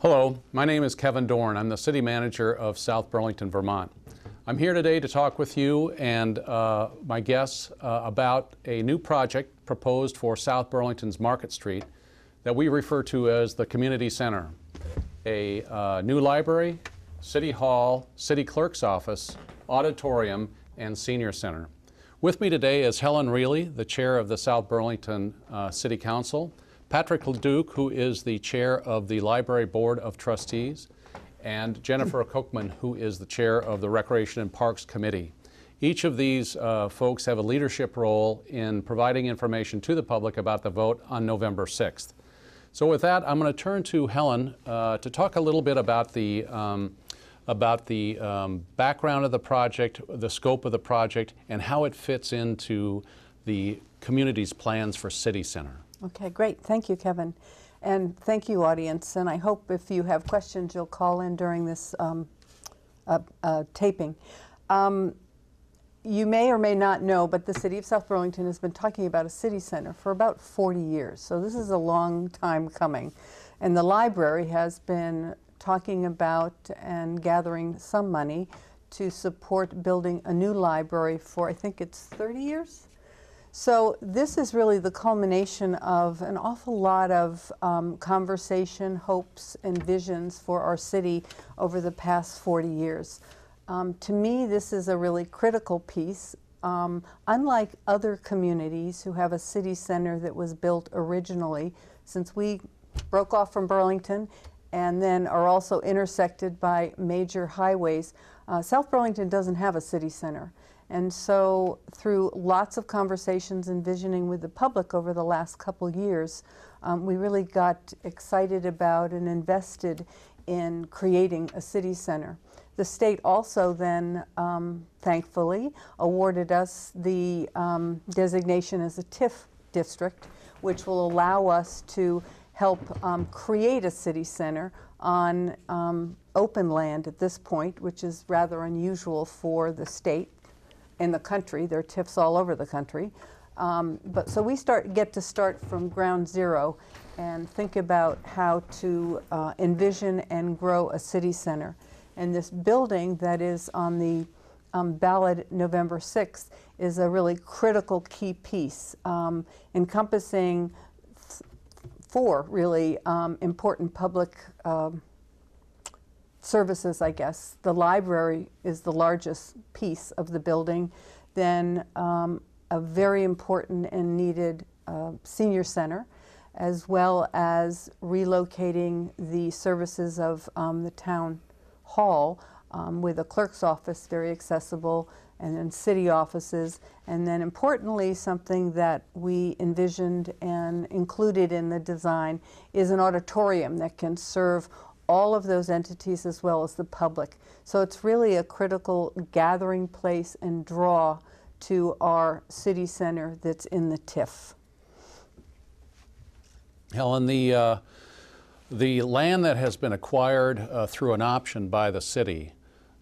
Hello, my name is Kevin Dorn. I'm the city manager of South Burlington, Vermont. I'm here today to talk with you and uh, my guests uh, about a new project proposed for South Burlington's Market Street that we refer to as the Community Center. A uh, new library, city hall, city clerk's office, auditorium, and senior center. With me today is Helen Riehle, the chair of the South Burlington uh, City Council, Patrick Leduc, who is the chair of the Library Board of Trustees, and Jennifer Kochman, who is the chair of the Recreation and Parks Committee. Each of these uh, folks have a leadership role in providing information to the public about the vote on November 6th. So with that, I'm going to turn to Helen uh, to talk a little bit about the um, about the um, background of the project, the scope of the project, and how it fits into the community's plans for City Center. Okay, great. Thank you, Kevin. And thank you, audience. And I hope if you have questions, you'll call in during this um, uh, uh, taping. Um, you may or may not know, but the city of South Burlington has been talking about a city center for about 40 years. So this is a long time coming. And the library has been talking about and gathering some money to support building a new library for, I think it's 30 years? So this is really the culmination of an awful lot of um, conversation, hopes, and visions for our city over the past 40 years. Um, to me, this is a really critical piece. Um, unlike other communities who have a city center that was built originally, since we broke off from Burlington and then are also intersected by major highways, uh, South Burlington doesn't have a city center. And so, through lots of conversations and visioning with the public over the last couple years, um, we really got excited about and invested in creating a city center. The state also then, um, thankfully, awarded us the um, designation as a TIF district, which will allow us to help um, create a city center on um, open land at this point, which is rather unusual for the state in the country. There are TIFs all over the country. Um, but so we start get to start from ground zero and think about how to uh, envision and grow a city center. And this building that is on the um, ballot November 6th is a really critical key piece, um, encompassing four really um, important public um, services, I guess. The library is the largest piece of the building. Then um, a very important and needed uh, senior center, as well as relocating the services of um, the town hall um, with a clerk's office, very accessible, and then city offices. And then importantly, something that we envisioned and included in the design is an auditorium that can serve all of those entities as well as the public. So it's really a critical gathering place and draw to our city center that's in the TIF. Helen, the, uh, the land that has been acquired uh, through an option by the city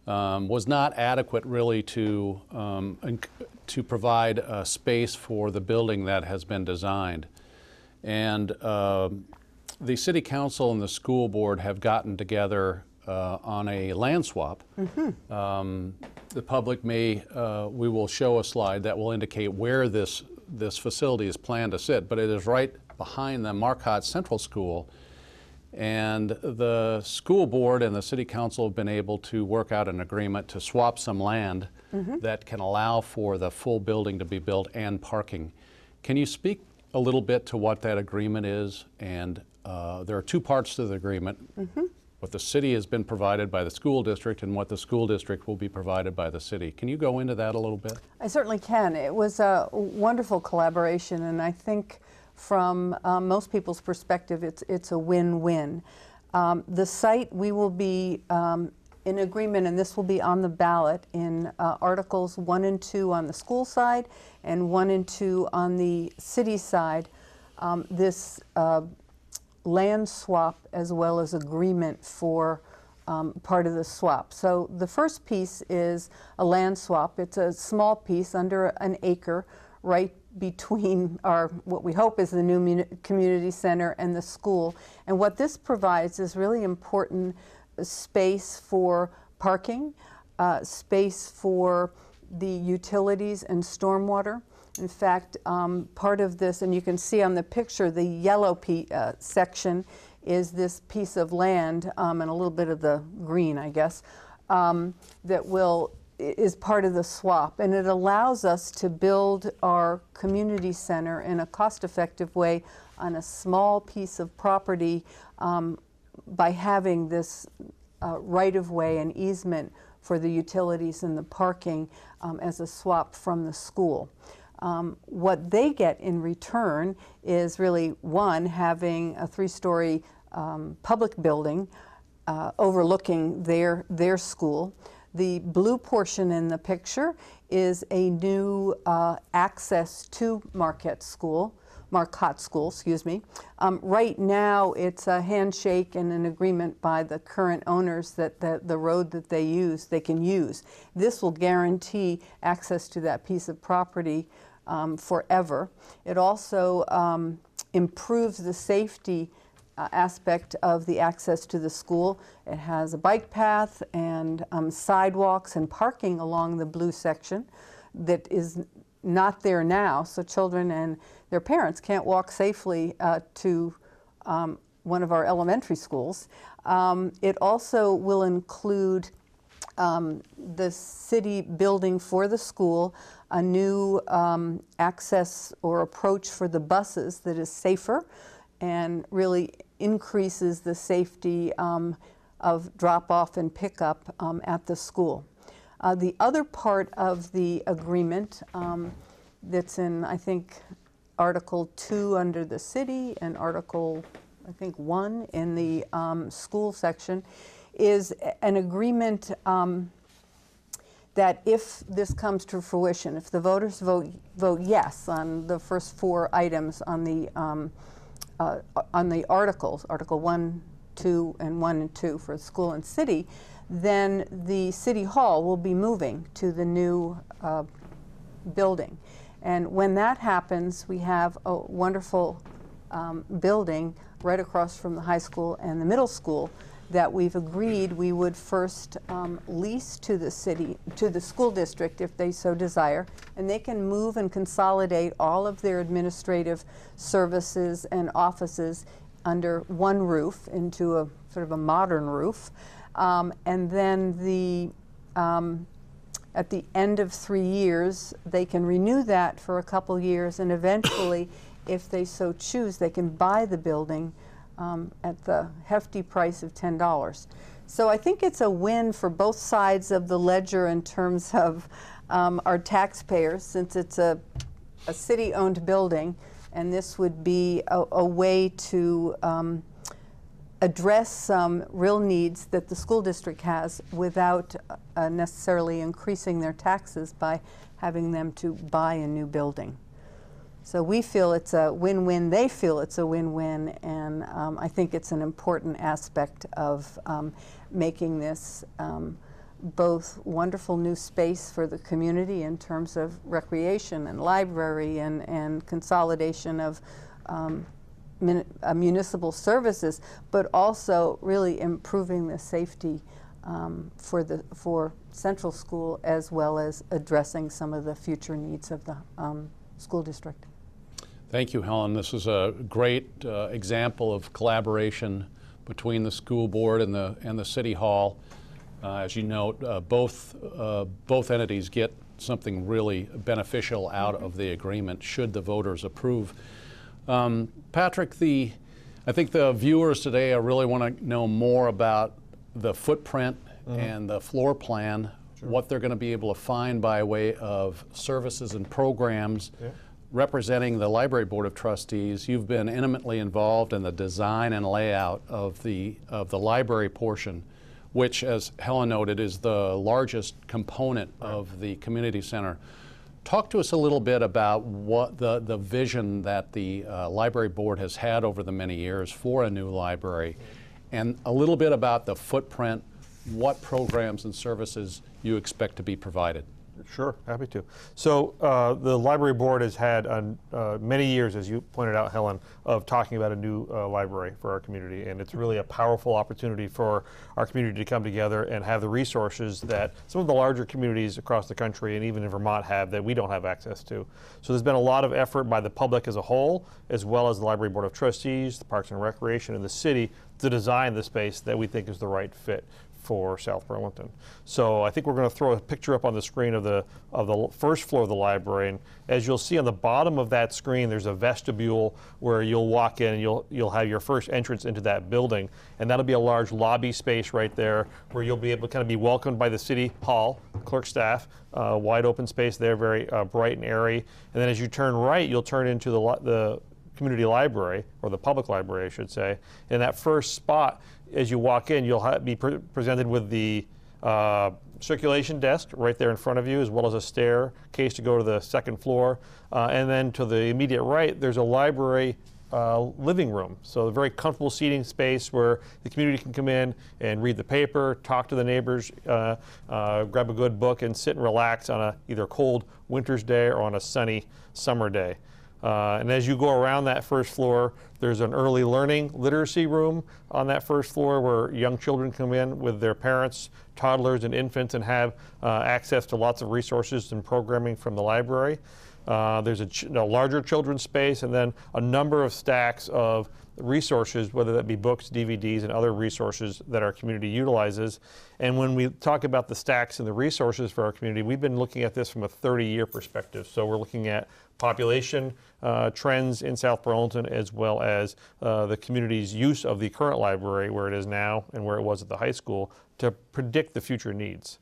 um, was not adequate really to, um, to provide a space for the building that has been designed. And uh, the city council and the school board have gotten together uh, on a land swap. Mm-hmm. Um, the public may, uh, we will show a slide that will indicate where this, this facility is planned to sit, but it is right behind the Marcotte Central School. And the school board and the city council have been able to work out an agreement to swap some land mm-hmm. that can allow for the full building to be built and parking. Can you speak a little bit to what that agreement is and uh, there are two parts to the agreement. Mm-hmm. What the city has been provided by the school district and what the school district will be provided by the city. Can you go into that a little bit? I certainly can. It was a wonderful collaboration, and I think from um, most people's perspective, it's, it's a win win. Um, the site, we will be um, in agreement, and this will be on the ballot in uh, Articles 1 and 2 on the school side and 1 and 2 on the city side. Um, this uh, land swap as well as agreement for um, part of the swap. So the first piece is a land swap. It's a small piece under an acre right between our, what we hope is the new community center and the school. And what this provides is really important space for parking, uh, space for the utilities and stormwater. In fact, um, part of this, and you can see on the picture, the yellow uh, section is this piece of land um, and a little bit of the green, I guess, um, that will is part of the swap, and it allows us to build our community center in a cost-effective way on a small piece of property um, by having this uh, right-of-way and easement for the utilities and the parking um, as a swap from the school. Um, what they get in return is really one having a three-story um, public building uh, overlooking their their school. The blue portion in the picture is a new uh, access to Marquette School, Marcotte School, excuse me. Um, right now, it's a handshake and an agreement by the current owners that the, the road that they use, they can use. This will guarantee access to that piece of property um, forever. It also um, improves the safety uh, aspect of the access to the school. It has a bike path and um, sidewalks and parking along the blue section that is not there now, so children and their parents can't walk safely uh, to um, one of our elementary schools. Um, it also will include um, the city building for the school, a new um, access or approach for the buses that is safer and really increases the safety um, of drop off and pickup um, at the school. Uh, the other part of the agreement um, that's in, I think, Article 2 under the city and Article, I think, 1 in the um, school section is an agreement um, that if this comes to fruition, if the voters vote, vote yes on the first four items on the um, uh, on the articles, Article 1, 2, and 1 and 2 for school and city, then the City Hall will be moving to the new uh, building. And when that happens, we have a wonderful um, building right across from the high school and the middle school that we've agreed we would first um, lease to the city, to the school district if they so desire, and they can move and consolidate all of their administrative services and offices under one roof into a sort of a modern roof. Um, and then the um, at the end of three years, they can renew that for a couple years, and eventually, if they so choose, they can buy the building um, at the hefty price of $10. So I think it's a win for both sides of the ledger in terms of um, our taxpayers, since it's a, a city owned building, and this would be a, a way to um, address some real needs that the school district has without uh, necessarily increasing their taxes by having them to buy a new building. So we feel it's a win-win. They feel it's a win-win, and um, I think it's an important aspect of um, making this um, both wonderful new space for the community in terms of recreation and library and, and consolidation of um, uh, municipal services, but also really improving the safety um, for the for Central School as well as addressing some of the future needs of the um, school district. Thank you, Helen. This is a great uh, example of collaboration between the school board and the and the city hall. Uh, as you note, uh, both uh, both entities get something really beneficial out of the agreement should the voters approve. Um, Patrick, the I think the viewers today really want to know more about the footprint mm-hmm. and the floor plan, sure. what they're going to be able to find by way of services and programs. Yeah representing the Library Board of Trustees, you've been intimately involved in the design and layout of the, of the library portion, which, as Helen noted, is the largest component right. of the community center. Talk to us a little bit about what the, the vision that the uh, Library Board has had over the many years for a new library, and a little bit about the footprint, what programs and services you expect to be provided. Sure, happy to. So uh, the library board has had uh, many years, as you pointed out, Helen, of talking about a new uh, library for our community, and it's really a powerful opportunity for our community to come together and have the resources that some of the larger communities across the country and even in Vermont have that we don't have access to. So there's been a lot of effort by the public as a whole, as well as the library board of trustees, the Parks and Recreation, and the city to design the space that we think is the right fit for South Burlington. So I think we're going to throw a picture up on the screen of the of the first floor of the library, and as you'll see on the bottom of that screen, there's a vestibule where you'll walk in and you'll you'll have your first entrance into that building, and that'll be a large lobby space right there where you'll be able to kind of be welcomed by the city hall clerk staff, uh, wide open space there, very uh, bright and airy, and then as you turn right, you'll turn into the the community library, or the public library, I should say. In that first spot, as you walk in, you'll be pre presented with the uh, circulation desk right there in front of you, as well as a staircase to go to the second floor. Uh, and then to the immediate right, there's a library uh, living room. So a very comfortable seating space where the community can come in and read the paper, talk to the neighbors, uh, uh, grab a good book, and sit and relax on a either cold winter's day or on a sunny summer day. Uh, and as you go around that first floor, there's an early learning literacy room on that first floor where young children come in with their parents, toddlers, and infants and have uh, access to lots of resources and programming from the library. Uh, there's a, a, larger children's space and then a number of stacks of resources, whether that be books, DVDs, and other resources that our community utilizes. And when we talk about the stacks and the resources for our community, we've been looking at this from a 30 year perspective. So we're looking at population uh, trends in South Burlington as well as uh, the community's use of the current library where it is now and where it was at the high school to predict the future needs.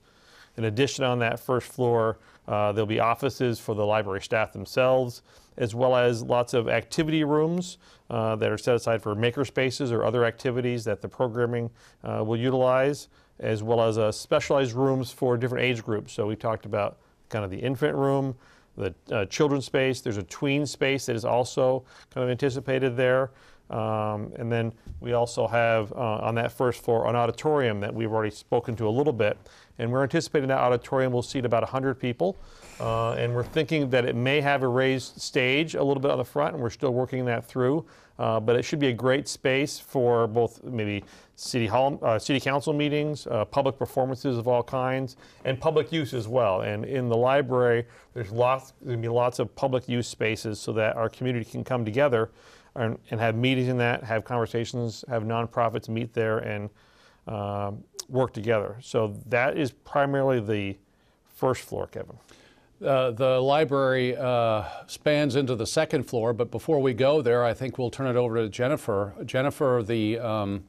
In addition, on that first floor, uh, there'll be offices for the library staff themselves, as well as lots of activity rooms uh, that are set aside for maker spaces or other activities that the programming uh, will utilize, as well as uh, specialized rooms for different age groups. So we talked about kind of the infant room, the uh, children's space. There's a tween space that is also kind of anticipated there. Um, and then we also have uh, on that first floor an auditorium that we've already spoken to a little bit. And we're anticipating that auditorium will seat about 100 people. Uh, and we're thinking that it may have a raised stage a little bit on the front, and we're still working that through. Uh, but it should be a great space for both maybe city hall, uh, city council meetings, uh, public performances of all kinds, and public use as well. And in the library, there's lots, gonna be lots of public use spaces so that our community can come together and, and have meetings in that, have conversations, have nonprofits meet there and um, work together. So that is primarily the first floor, Kevin. Uh, the library uh, spans into the second floor, but before we go there, I think we'll turn it over to Jennifer. Jennifer, the um,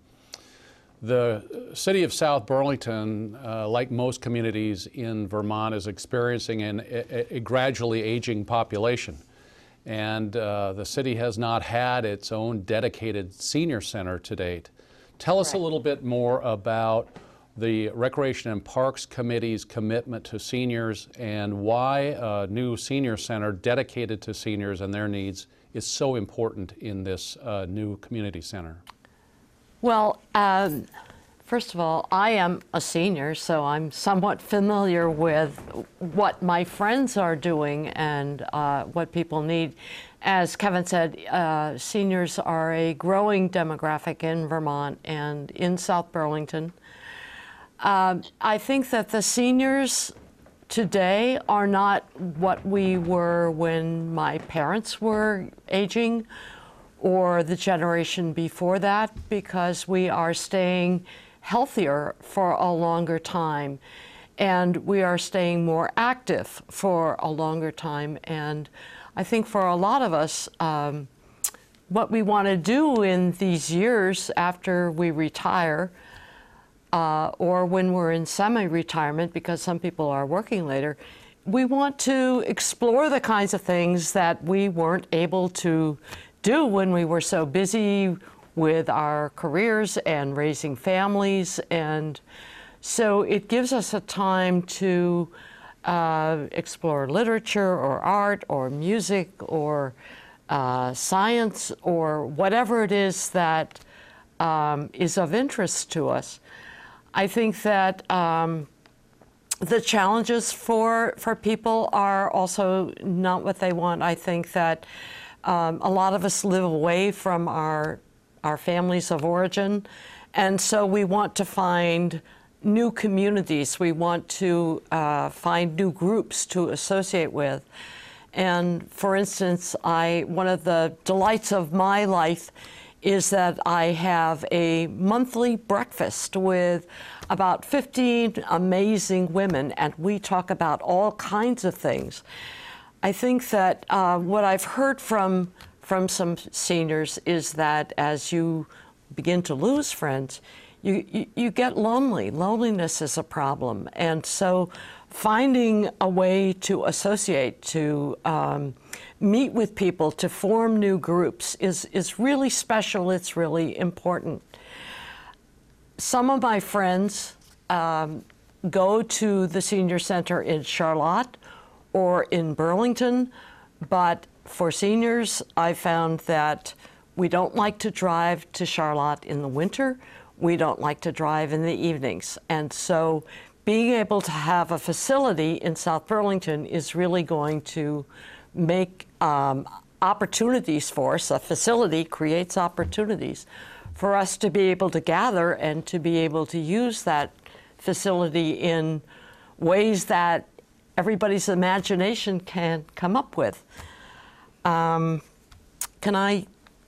the city of South Burlington, uh, like most communities in Vermont, is experiencing an, a, a, gradually aging population. And uh, the city has not had its own dedicated senior center to date. Tell us a little bit more about the Recreation and Parks Committee's commitment to seniors and why a new senior center dedicated to seniors and their needs is so important in this uh, new community center. Well, um, first of all, I am a senior, so I'm somewhat familiar with what my friends are doing and uh, what people need. As Kevin said, uh, seniors are a growing demographic in Vermont and in South Burlington. Um, I think that the seniors today are not what we were when my parents were aging or the generation before that because we are staying healthier for a longer time and we are staying more active for a longer time. And I think for a lot of us, um, what we want to do in these years after we retire uh, or when we're in semi-retirement, because some people are working later, we want to explore the kinds of things that we weren't able to do when we were so busy with our careers and raising families. And so it gives us a time to uh, explore literature or art or music or uh, science or whatever it is that um, is of interest to us. I think that um, the challenges for for people are also not what they want. I think that um, a lot of us live away from our our families of origin, and so we want to find new communities. We want to uh, find new groups to associate with. And for instance, I one of the delights of my life is that I have a monthly breakfast with about 15 amazing women, and we talk about all kinds of things. I think that uh, what I've heard from from some seniors is that as you begin to lose friends, you, you, get lonely. Loneliness is a problem, and so finding a way to associate, to um, meet with people, to form new groups is, is really special. It's really important. Some of my friends um, go to the senior center in Charlotte or in Burlington, but for seniors, I found that we don't like to drive to Charlotte in the winter. We don't like to drive in the evenings. And so being able to have a facility in South Burlington is really going to make um, opportunities for us. A facility creates opportunities for us to be able to gather and to be able to use that facility in ways that everybody's imagination can come up with. Um, can I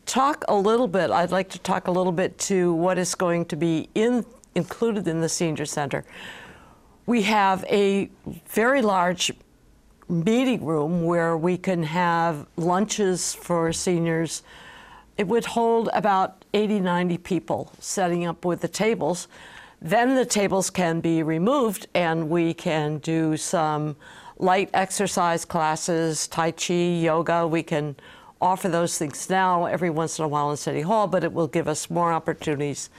talk a little bit? I'd like to talk a little bit to what is going to be in, included in the senior center. We have a very large meeting room where we can have lunches for seniors. It would hold about 80, 90 people setting up with the tables. Then the tables can be removed and we can do some light exercise classes, Tai Chi, yoga. We can offer those things now every once in a while in City Hall, but it will give us more opportunities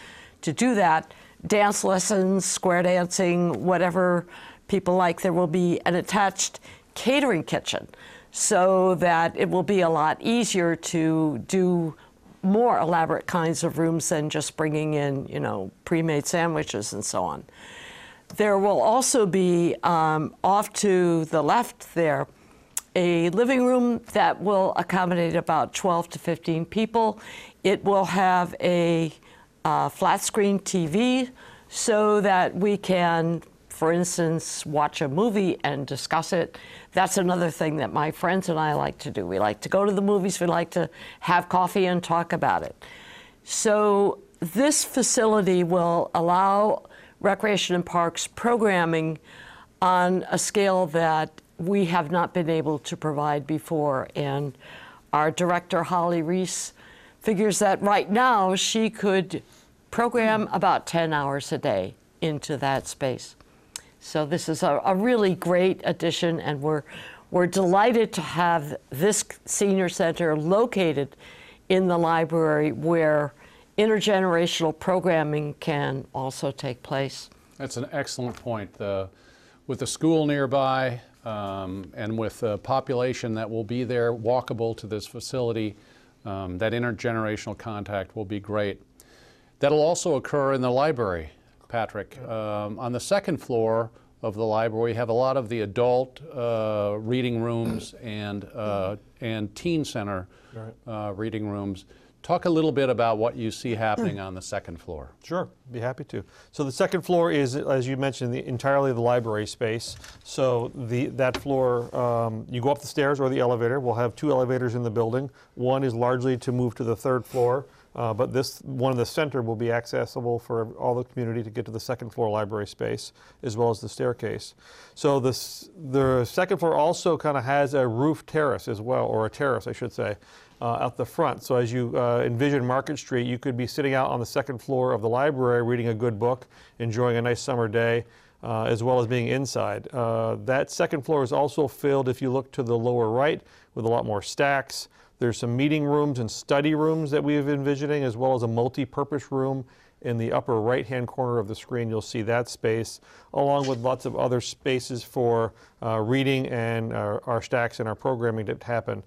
to do that. Dance lessons, square dancing, whatever people like. There will be an attached catering kitchen so that it will be a lot easier to do more elaborate kinds of rooms than just bringing in, you know, pre-made sandwiches and so on. There will also be um, off to the left there a living room that will accommodate about 12 to 15 people. It will have a uh, flat screen TV so that we can, for instance, watch a movie and discuss it. That's another thing that my friends and I like to do. We like to go to the movies, we like to have coffee and talk about it. So, this facility will allow Recreation and Parks programming on a scale that we have not been able to provide before. And our director, Holly Reese, figures that right now she could program about 10 hours a day into that space. So this is a, a really great addition, and we're, we're delighted to have this senior center located in the library where intergenerational programming can also take place. That's an excellent point. The, with the school nearby um, and with a population that will be there walkable to this facility, um, that intergenerational contact will be great. That'll also occur in the library, Patrick. Um, on the second floor of the library, we have a lot of the adult uh, reading rooms and, uh, and teen center uh, reading rooms. Talk a little bit about what you see happening on the second floor. Sure, be happy to. So the second floor is, as you mentioned, the, entirely the library space. So the that floor, um, you go up the stairs or the elevator. We'll have two elevators in the building. One is largely to move to the third floor. Uh, but this one in the center will be accessible for all the community to get to the second floor library space as well as the staircase. So this, the second floor also kind of has a roof terrace as well, or a terrace, I should say, out the front. So as you uh, envision Market Street, you could be sitting out on the second floor of the library reading a good book, enjoying a nice summer day. Uh, as well as being inside. Uh, that second floor is also filled, if you look to the lower right, with a lot more stacks. There's some meeting rooms and study rooms that we have envisioning, as well as a multi-purpose room in the upper right-hand corner of the screen. You'll see that space, along with lots of other spaces for uh, reading and our, our, stacks and our programming to happen.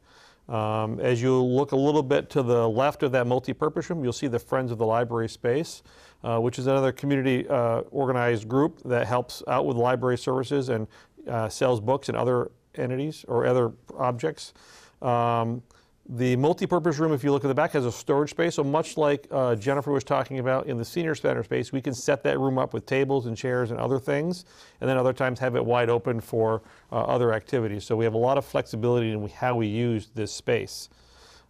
Um, as you look a little bit to the left of that multi-purpose room, you'll see the Friends of the Library space. uh, which is another community uh, organized group that helps out with library services and uh, sells books and other entities or other objects. Um, the multi-purpose room, if you look at the back, has a storage space. So much like uh, Jennifer was talking about in the senior center space, we can set that room up with tables and chairs and other things, and then other times have it wide open for uh, other activities. So we have a lot of flexibility in how we use this space.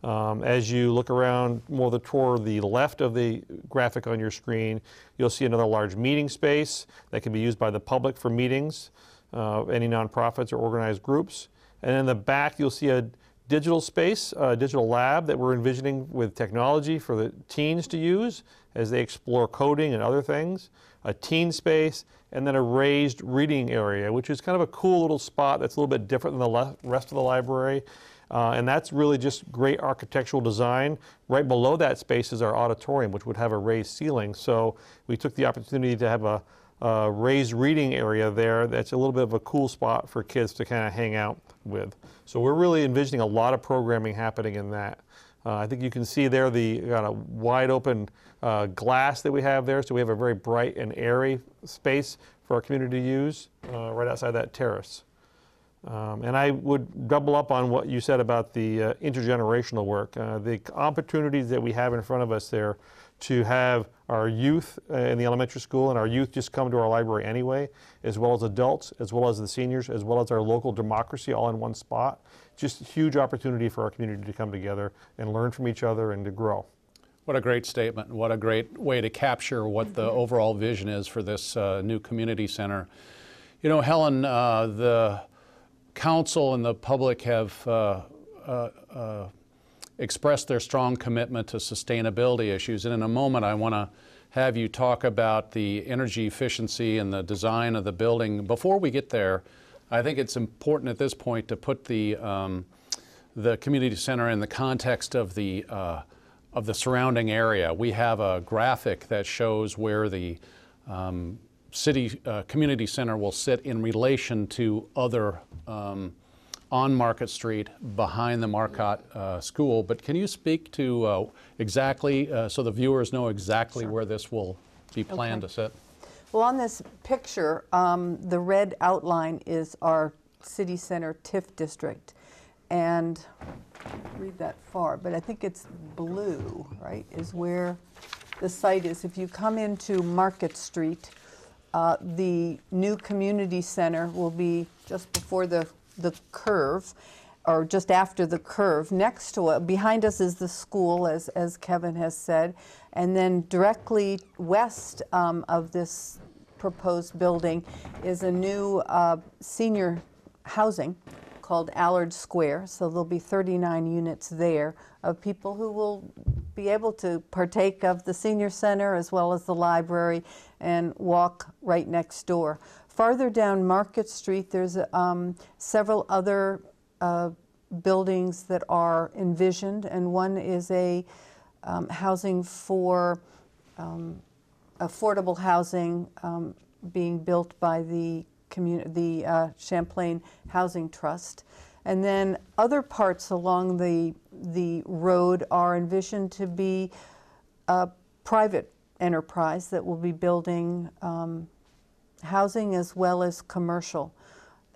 Um, as you look around more toward the left of the graphic on your screen, you'll see another large meeting space that can be used by the public for meetings, uh, any nonprofits or organized groups. And in the back, you'll see a digital space, a digital lab that we're envisioning with technology for the teens to use as they explore coding and other things, a teen space, and then a raised reading area, which is kind of a cool little spot that's a little bit different than the rest of the library. Uh, and that's really just great architectural design. Right below that space is our auditorium, which would have a raised ceiling. So we took the opportunity to have a, a raised reading area there that's a little bit of a cool spot for kids to kind of hang out with. So we're really envisioning a lot of programming happening in that. Uh, I think you can see there the kind of wide open uh, glass that we have there. So we have a very bright and airy space for our community to use uh, right outside that terrace. Um, and I would double up on what you said about the uh, intergenerational work. Uh, the opportunities that we have in front of us there to have our youth uh, in the elementary school and our youth just come to our library anyway, as well as adults, as well as the seniors, as well as our local democracy all in one spot. Just a huge opportunity for our community to come together and learn from each other and to grow. What a great statement. What a great way to capture what the overall vision is for this uh, new community center. You know, Helen, uh, the council and the public have uh, uh, uh, expressed their strong commitment to sustainability issues. And in a moment, I want to have you talk about the energy efficiency and the design of the building. Before we get there, I think it's important at this point to put the, um, the community center in the context of the, uh, of the surrounding area. We have a graphic that shows where the um, city uh, community center will sit in relation to other um, on Market Street behind the Marcotte uh, School. But can you speak to uh, exactly, uh, so the viewers know exactly where this will be planned Okay. to sit? Well, on this picture, um, the red outline is our city center TIF district. And read that far, but I think it's blue, right, is where the site is. If you come into Market Street, uh, the new community center will be just before the, the curve, or just after the curve. Next to it, behind us is the school, as, as Kevin has said. And then directly west um, of this proposed building is a new uh, senior housing called Allard Square. So there'll be 39 units there of people who will be able to partake of the senior center as well as the library and walk right next door. Farther down Market Street, there's um, several other uh, buildings that are envisioned, and one is a um, housing for um, affordable housing um, being built by the the uh, Champlain Housing Trust. And then other parts along the, the road are envisioned to be a private enterprise that will be building um, housing as well as commercial.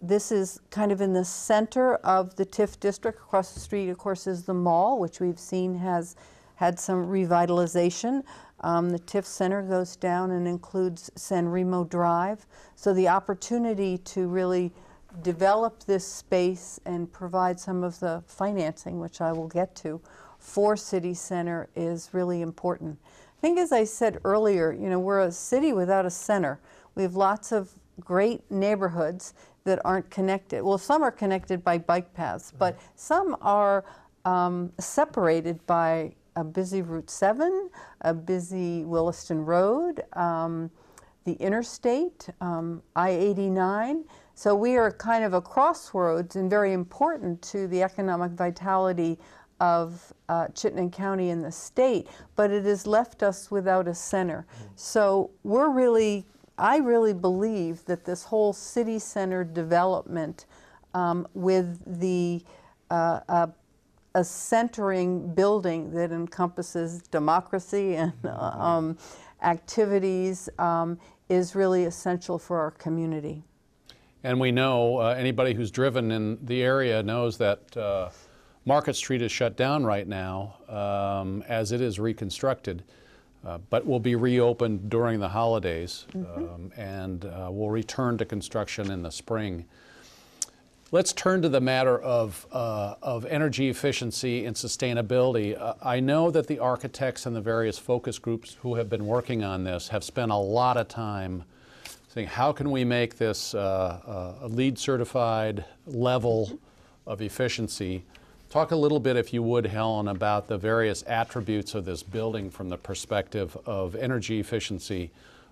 This is kind of in the center of the TIF district. Across the street, of course, is the mall, which we've seen has had some revitalization. Um, the TIF Center goes down and includes San Remo Drive. So the opportunity to really develop this space and provide some of the financing, which I will get to, for City Center is really important. I think, as I said earlier, you know, we're a city without a center. We have lots of great neighborhoods that aren't connected. Well, some are connected by bike paths, but some are um, separated by a busy Route 7, a busy Williston Road, um, the interstate, um, I 89. So we are kind of a crossroads and very important to the economic vitality of uh, Chittenden County and the state, but it has left us without a center. So we're really, I really believe that this whole city center development um, with the uh, uh, a centering building that encompasses democracy and um, activities um, is really essential for our community. And we know, uh, anybody who's driven in the area knows that uh, Market Street is shut down right now um, as it is reconstructed, uh, but will be reopened during the holidays um, and uh, will return to construction in the spring. Let's turn to the matter of, uh, of energy efficiency and sustainability. Uh, I know that the architects and the various focus groups who have been working on this have spent a lot of time saying, how can we make this uh, a LEED certified level of efficiency? Talk a little bit, if you would, Helen, about the various attributes of this building from the perspective of energy efficiency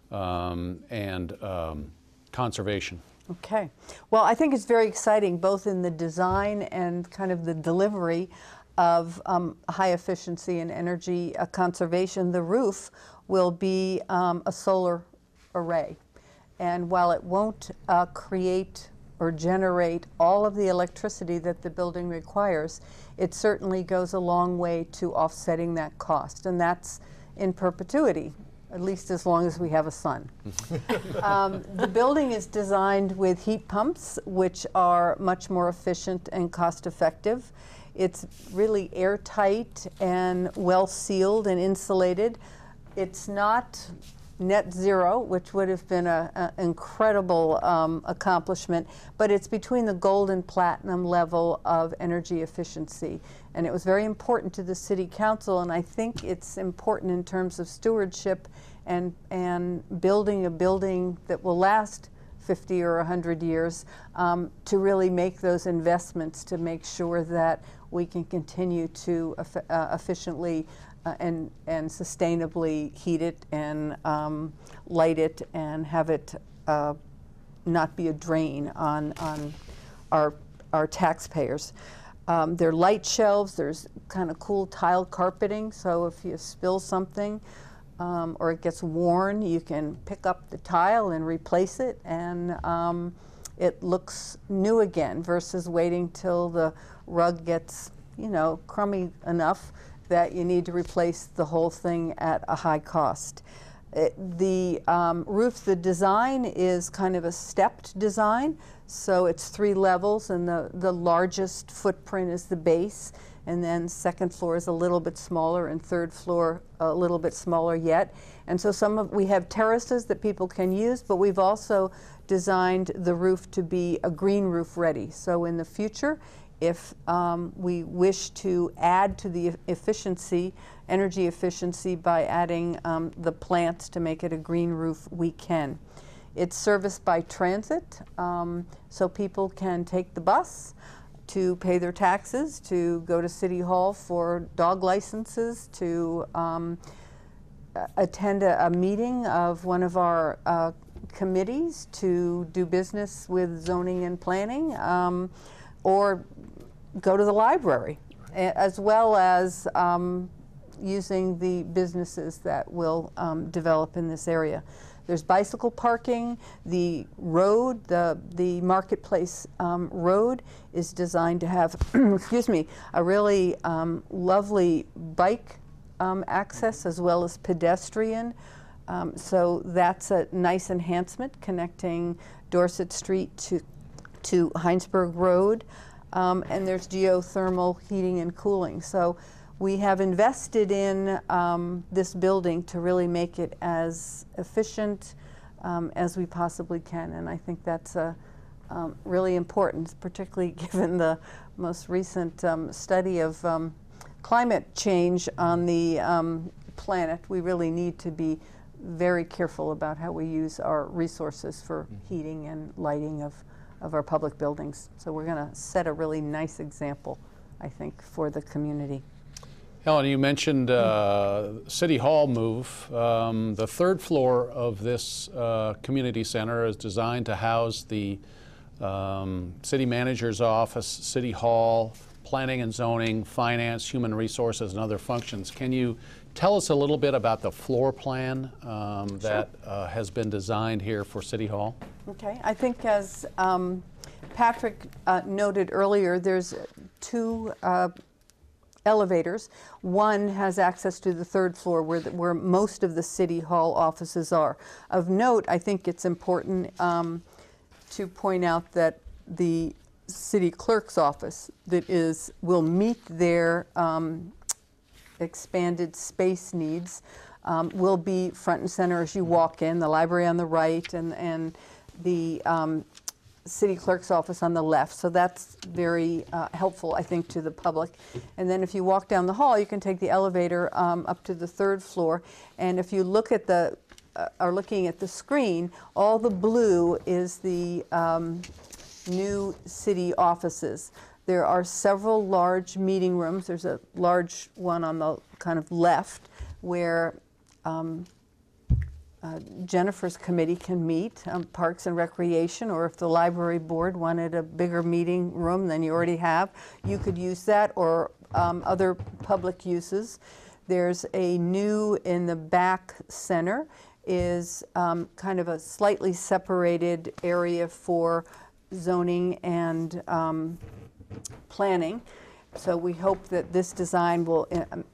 um, and um, conservation. Okay. Well, I think it's very exciting, both in the design and kind of the delivery of um, high efficiency and energy uh, conservation. The roof will be um, a solar array. And while it won't uh, create or generate all of the electricity that the building requires, it certainly goes a long way to offsetting that cost. And that's in perpetuity, at least as long as we have a sun. um, the building is designed with heat pumps, which are much more efficient and cost effective. It's really airtight and well sealed and insulated. It's not net zero, which would have been an incredible um, accomplishment, but it's between the gold and platinum level of energy efficiency. And it was very important to the City Council, and I think it's important in terms of stewardship and, and building a building that will last 50 or 100 years um, to really make those investments to make sure that we can continue to uh, efficiently uh, and, and sustainably heat it and um, light it and have it uh, not be a drain on, on our, our taxpayers. Um, there are light shelves, there's kind of cool tile carpeting, so if you spill something, um, or it gets worn, you can pick up the tile and replace it, and um, it looks new again versus waiting till the rug gets, you know, crummy enough that you need to replace the whole thing at a high cost. It, the um, roof, the design is kind of a stepped design, so it's three levels, and the, the largest footprint is the base and then second floor is a little bit smaller and third floor a little bit smaller yet. And so some of we have terraces that people can use, but we've also designed the roof to be a green roof ready. So in the future, if um, we wish to add to the efficiency, energy efficiency by adding um, the plants to make it a green roof, we can. It's serviced by transit, um, so people can take the bus to pay their taxes, to go to City Hall for dog licenses, to um, attend a, a, meeting of one of our uh, committees, to do business with zoning and planning, um, or go to the library, as well as um, using the businesses that will um, develop in this area. There's bicycle parking. The road, the, the marketplace um, road is designed to have, excuse me, a really um, lovely bike um, access as well as pedestrian. Um, so that's a nice enhancement connecting Dorset Street to, to Hinesburg Road. Um, and there's geothermal heating and cooling. So we have invested in um, this building to really make it as efficient um, as we possibly can, and I think that's uh, um, really important, particularly given the most recent um, study of um, climate change on the um, planet. We really need to be very careful about how we use our resources for mm-hmm. heating and lighting of, of our public buildings. So we're going to set a really nice example, I think, for the community. Helen, you mentioned uh, City Hall move. Um, the third floor of this uh, community center is designed to house the um, city manager's office, City Hall, planning and zoning, finance, human resources, and other functions. Can you tell us a little bit about the floor plan um, that uh, has been designed here for City Hall? Okay, I think as um, Patrick uh, noted earlier, there's two uh, elevators. One has access to the third floor where, the, where most of the city hall offices are. Of note, I think it's important um, to point out that the city clerk's office that is will meet their um, expanded space needs um, will be front and center as you walk in. The library on the right and and the um, city clerk's office on the left. So that's very uh, helpful, I think, to the public. And then if you walk down the hall, you can take the elevator um, up to the third floor. And if you look at the uh, are looking at the screen, all the blue is the um, new city offices. There are several large meeting rooms. There's a large one on the kind of left where um, uh, Jennifer's committee can meet, um, Parks and Recreation, or if the library board wanted a bigger meeting room than you already have, you could use that or um, other public uses. There's a new in the back center is um, kind of a slightly separated area for zoning and um, planning. So we hope that this design will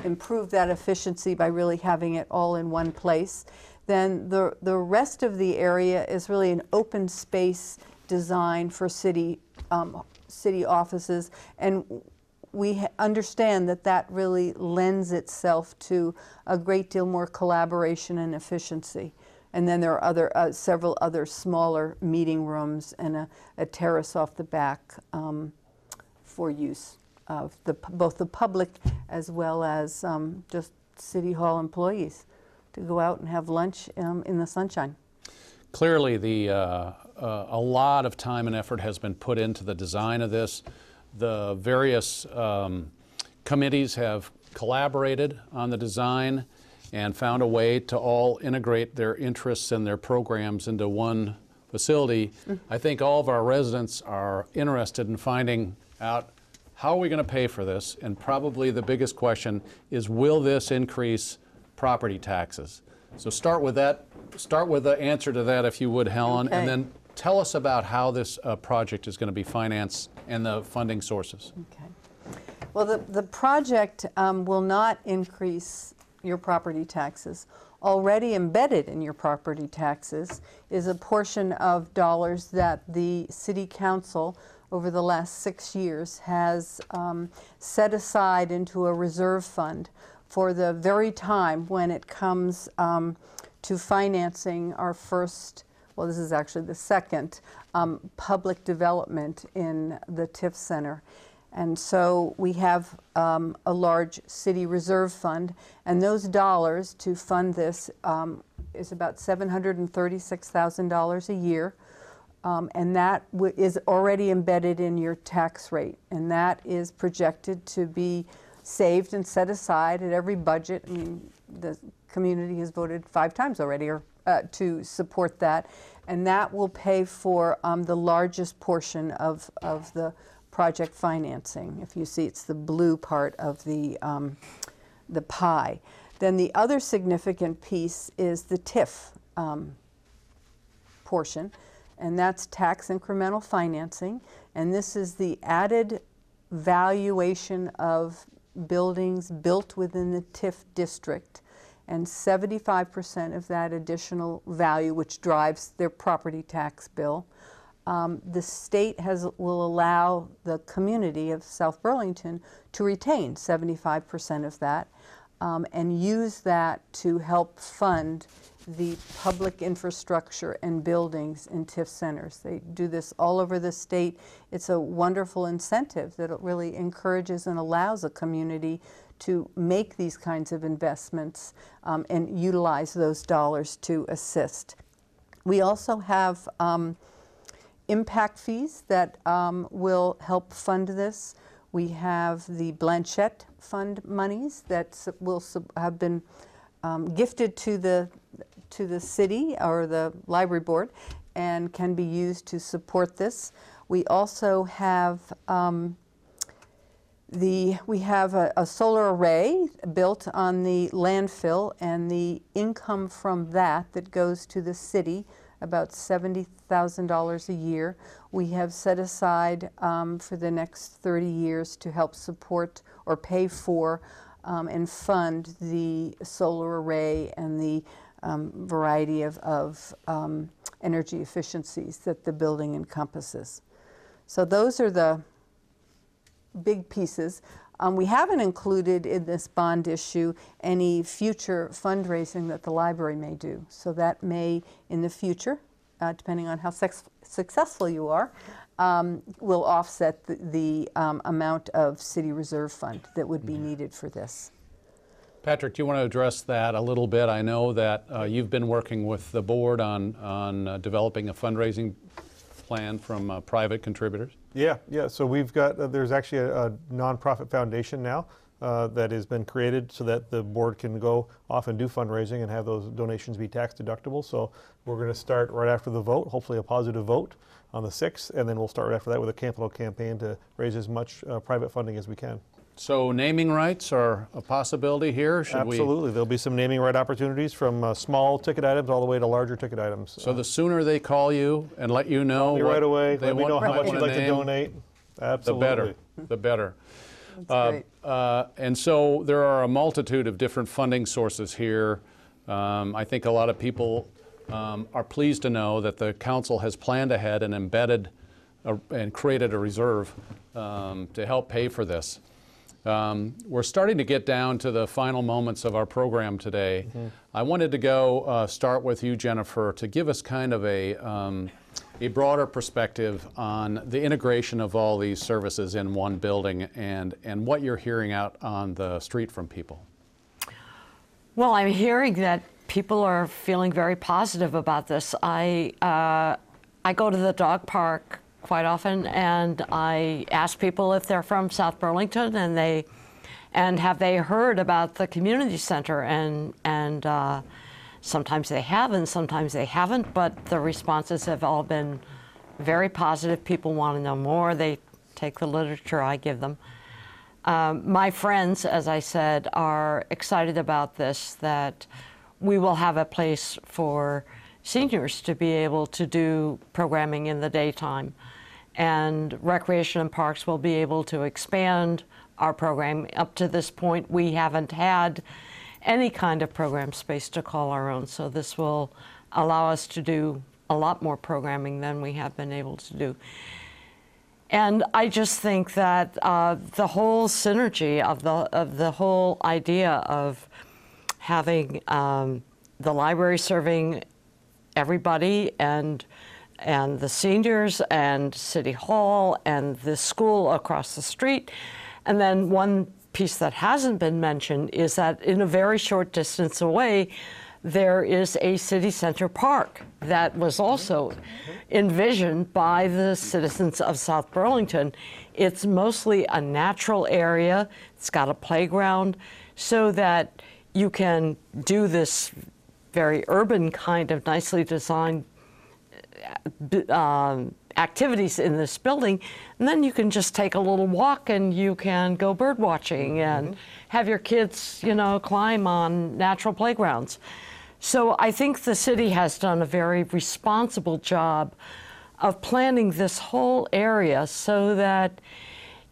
improve that efficiency by really having it all in one place. Then the, the rest of the area is really an open space design for city, um, city offices. And we understand that that really lends itself to a great deal more collaboration and efficiency. And then there are other, uh, several other smaller meeting rooms and a, a terrace off the back um, for use of the, both the public as well as um, just City Hall employees to go out and have lunch um, in the sunshine. Clearly, the, uh, uh, a lot of time and effort has been put into the design of this. The various um, committees have collaborated on the design and found a way to all integrate their interests and their programs into one facility. I think all of our residents are interested in finding out how are we going to pay for this? And probably the biggest question is will this increase property taxes? So start with that. Start with the answer to that, if you would, Helen, Okay. and then tell us about how this uh, project is going to be financed and the funding sources. Okay. Well, the, the project um, will not increase your property taxes. Already embedded in your property taxes is a portion of dollars that the city council over the last six years has um, set aside into a reserve fund for the very time when it comes um, to financing our first well, this is actually the second um, public development in the TIF Center. And so we have um, a large city reserve fund, and those dollars to fund this um, is about $736,000 a year. Um, and that is already embedded in your tax rate, and that is projected to be saved and set aside at every budget. I mean, the community has voted five times already or, uh, to support that, and that will pay for um, the largest portion of, of the project financing. If you see, it's the blue part of the, um, the pie. Then the other significant piece is the TIF um, portion, and that's tax incremental financing. And this is the added valuation of buildings built within the TIF district. And 75% of that additional value, which drives their property tax bill, um, the state has will allow the community of South Burlington to retain 75% of that um, and use that to help fund the public infrastructure and buildings in TIF centers. They do this all over the state. It's a wonderful incentive that it really encourages and allows a community to make these kinds of investments um, and utilize those dollars to assist. We also have um, impact fees that um, will help fund this. We have the Blanchette Fund monies that will have been um, gifted to the to the city or the library board and can be used to support this. We also have um, the, we have a, a solar array built on the landfill, and the income from that that goes to the city about $70,000 a year. We have set aside um, for the next 30 years to help support or pay for um, and fund the solar array and the um, variety of, of um, energy efficiencies that the building encompasses. So those are the big pieces. Um, we haven't included in this bond issue any future fundraising that the library may do. So that may, in the future, uh, depending on how successful you are, um, will offset the, the um, amount of city reserve fund that would be needed for this. Patrick, do you want to address that a little bit? I know that uh, you've been working with the board on, on uh, developing a fundraising plan from uh, private contributors. Yeah, yeah. So we've got, uh, there's actually a, a nonprofit foundation now uh, that has been created so that the board can go off and do fundraising and have those donations be tax deductible. So we're going to start right after the vote, hopefully a positive vote on the 6th, and then we'll start right after that with a capital campaign to raise as much uh, private funding as we can. So naming rights are a possibility here? Should we? Absolutely. There'll be some naming right opportunities from uh, small ticket items all the way to larger ticket items. So the sooner they call you and let you know. What right away. they Let me want- know how much you'd wanna like to name, donate. The better, the better. That's Uh, great. uh, And so there are a multitude of different funding sources here. Um, I think a lot of people um, are pleased to know that the council has planned ahead and embedded a- and created a reserve um, to help pay for this. Um, We're starting to get down to the final moments of our program today. I wanted to go uh, start with you, Jennifer, to give us kind of a, um, a broader perspective on the integration of all these services in one building and, and what you're hearing out on the street from people. Well, I'm hearing that people are feeling very positive about this. I uh, I go to the dog park quite often, and I ask people if they're from South Burlington, and they and have they heard about the community center, and and uh, sometimes they have, and sometimes they haven't. But the responses have all been very positive. People want to know more. They take the literature I give them. Um, my friends, as I said, are excited about this, that we will have a place for seniors to be able to do programming in the daytime. And Recreation and Parks will be able to expand our program. Up to this point, we haven't had any kind of program space to call our own, so this will allow us to do a lot more programming than we have been able to do. And I just think that uh, the whole synergy of the of the whole idea of having um, the library serving everybody and and the seniors and city hall and the school across the street, and then one piece that hasn't been mentioned is that in a very short distance away, there is a city center park that was also envisioned by the citizens of South Burlington. It's mostly a natural area, it's got a playground, so that you can do this very urban kind of nicely designed um, activities in this building, and then you can just take a little walk and you can go bird watching and have your kids, you know, climb on natural playgrounds. So I think the city has done a very responsible job of planning this whole area so that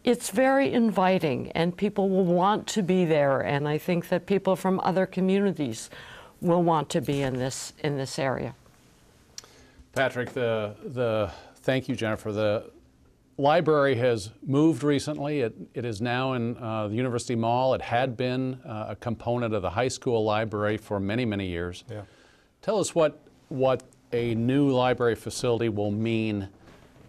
it's very inviting and people will want to be there and I think that people from other communities will want to be in this in this area. Patrick, the, the, thank you, Jennifer. The library has moved recently. It, it is now in uh, the University Mall. It had been uh, a component of the high school library for many, many years. Yeah. Tell us what, what a new library facility will mean,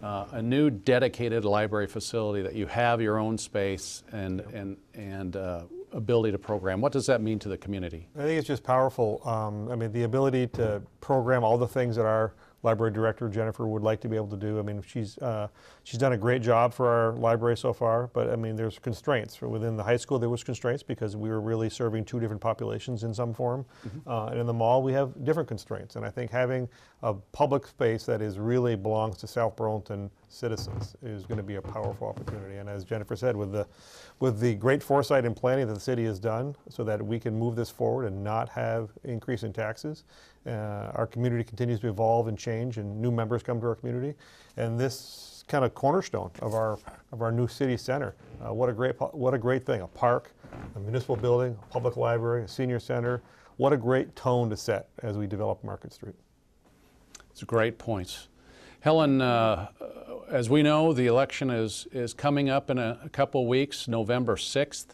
uh, a new dedicated library facility that you have your own space and, and, and uh, ability to program. What does that mean to the community? I think it's just powerful. Um, I mean, the ability to program all the things that our library director Jennifer would like to be able to do. I mean, she's uh, she's done a great job for our library so far. But I mean, there's constraints. For within the high school, there was constraints because we were really serving two different populations in some form. Uh, and in the mall, we have different constraints. And I think having a public space that is really belongs to South Burlington citizens is going to be a powerful opportunity. And as Jennifer said, with the with the great foresight and planning that the city has done, so that we can move this forward and not have increase in taxes, Uh, our community continues to evolve and change, and new members come to our community. And this kind of cornerstone of our of our new city center. Uh, what a great what a great thing! A park, a municipal building, a public library, a senior center. What a great tone to set as we develop Market Street. It's great points. Helen, uh, as we know, the election is, is coming up in a, a couple weeks, November 6th.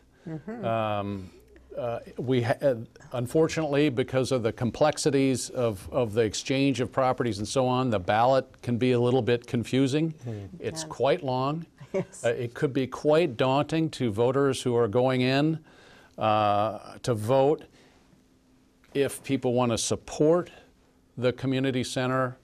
Um, uh, we ha- uh, unfortunately, because of the complexities of, of the exchange of properties and so on, the ballot can be a little bit confusing. It's can. quite long. Yes. Uh, it could be quite daunting to voters who are going in uh, to vote if people want to support the community center,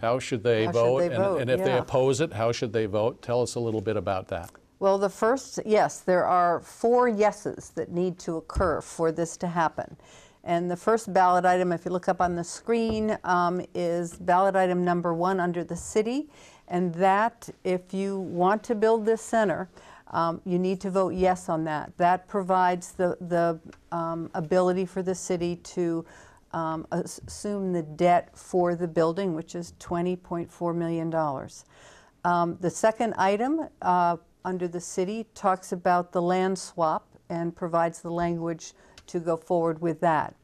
how should they How should vote? they And- vote? And if they oppose it, how should they vote? Tell us a little bit about that. Well, the first, yes, there are four yeses that need to occur for this to happen. And the first ballot item, if you look up on the screen, um, is ballot item number one under the city. And that, if you want to build this center, um, you need to vote yes on that. That provides the, the um, ability for the city to um, assume the debt for the building, which is $20.4 million. Um, The second item uh, under the city talks about the land swap and provides the language to go forward with that.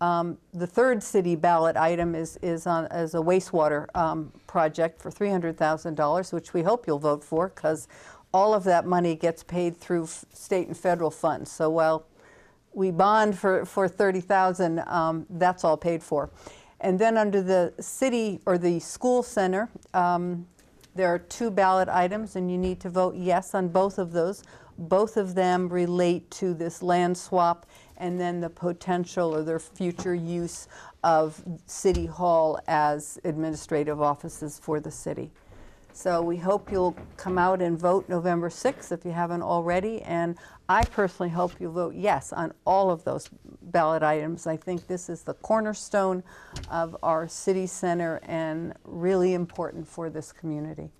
Um, The third city ballot item is, is on, as a wastewater um, project for $300,000, which we hope you'll vote for, because all of that money gets paid through state and federal funds. So while we bond for, for 30,000, um, that's all paid for. And then under the city or the school center, um, there are two ballot items and you need to vote yes on both of those. Both of them relate to this land swap and then the potential or their future use of City Hall as administrative offices for the city. So we hope you'll come out and vote November 6th if you haven't already. And I personally hope you vote yes on all of those ballot items. I think this is the cornerstone of our city center and really important for this community.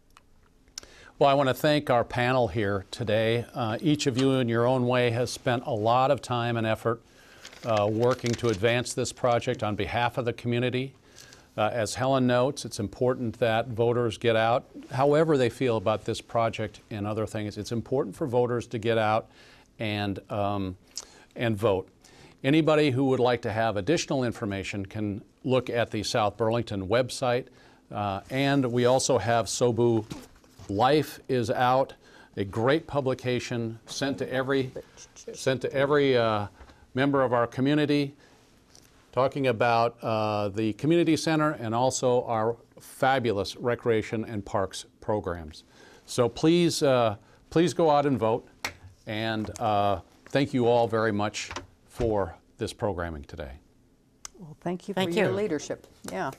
Well, I want to thank our panel here today. Uh, each of you, in your own way, has spent a lot of time and effort uh, working to advance this project on behalf of the community. Uh, as Helen notes, it's important that voters get out, however they feel about this project and other things. It's important for voters to get out and um, and vote. Anybody who would like to have additional information can look at the South Burlington website, uh, and we also have SOBU Life is out, a great publication sent to every sent to every uh, member of our community, talking about uh, the community center and also our fabulous recreation and parks programs. So please, uh, please go out and vote, and uh, thank you all very much for this programming today. Well, thank you Thank for your you. leadership. Yeah.